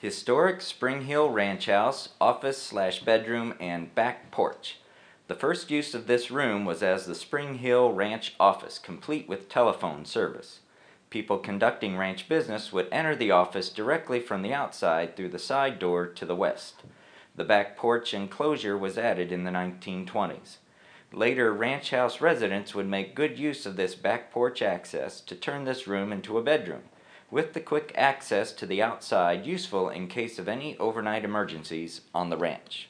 Historic Spring Hill Ranch House, office slash bedroom, and back porch. The first use of this room was as the Spring Hill Ranch office, complete with telephone service. People conducting ranch business would enter the office directly from the outside through the side door to the west. The back porch enclosure was added in the 1920s. Later, ranch house residents would make good use of this back porch access to turn this room into a bedroom with the quick access to the outside useful in case of any overnight emergencies on the ranch.